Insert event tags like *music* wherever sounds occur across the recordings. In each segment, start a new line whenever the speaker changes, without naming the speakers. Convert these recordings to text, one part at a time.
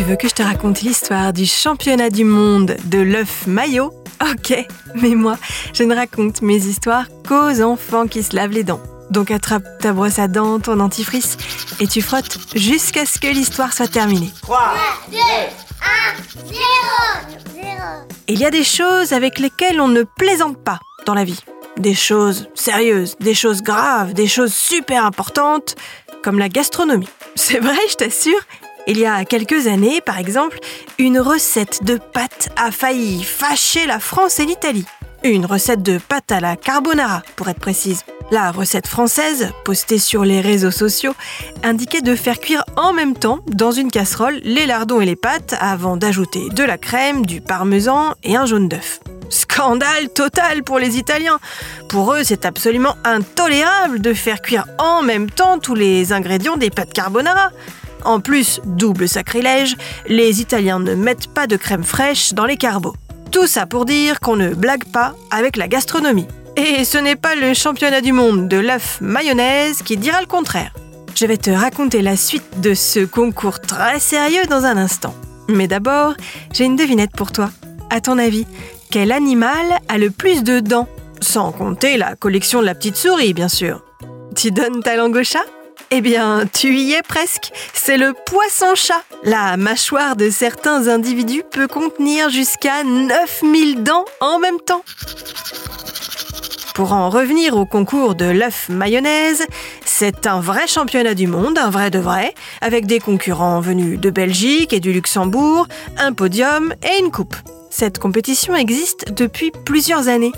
Tu veux que je te raconte l'histoire du championnat du monde de l'œuf maillot? Ok, mais moi, je ne raconte mes histoires qu'aux enfants qui se lavent les dents. Donc attrape ta brosse à dents, ton dentifrice, et tu frottes jusqu'à ce que l'histoire soit terminée.
3, 2, 1, 0, 0.
Il y a des choses avec lesquelles on ne plaisante pas dans la vie. Des choses sérieuses, des choses graves, des choses super importantes, comme la gastronomie. C'est vrai, je t'assure. Il y a quelques années, par exemple, une recette de pâtes a failli fâcher la France et l'Italie. Une recette de pâtes à la carbonara, pour être précise. La recette française, postée sur les réseaux sociaux, indiquait de faire cuire en même temps, dans une casserole, les lardons et les pâtes avant d'ajouter de la crème, du parmesan et un jaune d'œuf. Scandale total pour les Italiens. Pour eux, c'est absolument intolérable de faire cuire en même temps tous les ingrédients des pâtes carbonara. En plus, double sacrilège, les Italiens ne mettent pas de crème fraîche dans les carbos. Tout ça pour dire qu'on ne blague pas avec la gastronomie. Et ce n'est pas le championnat du monde de l'œuf mayonnaise qui dira le contraire. Je vais te raconter la suite de ce concours très sérieux dans un instant. Mais d'abord, j'ai une devinette pour toi. À ton avis, quel animal a le plus de dents? Sans compter la collection de la petite souris, bien sûr. Tu donnes ta langue au chat? Eh bien, tu y es presque. C'est le poisson-chat. La mâchoire de certains individus peut contenir jusqu'à 9000 dents en même temps. Pour en revenir au concours de l'œuf mayonnaise, c'est un vrai championnat du monde, un vrai de vrai, avec des concurrents venus de Belgique et du Luxembourg, un podium et une coupe. Cette compétition existe depuis plusieurs années.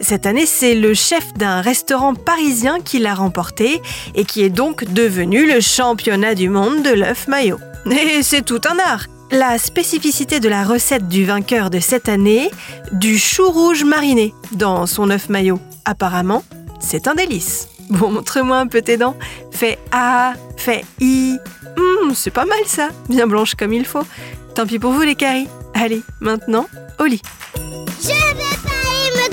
Cette année, c'est le chef d'un restaurant parisien qui l'a remporté et qui est donc devenu le championnat du monde de l'œuf maillot. *laughs* Et c'est tout un art. La spécificité de la recette du vainqueur de cette année, du chou rouge mariné dans son œuf maillot. Apparemment, c'est un délice. Bon, montre-moi un peu tes dents. Fais A, fais I. Hum, c'est pas mal ça, bien blanche comme il faut. Tant pis pour vous les caries. Allez, maintenant, au lit.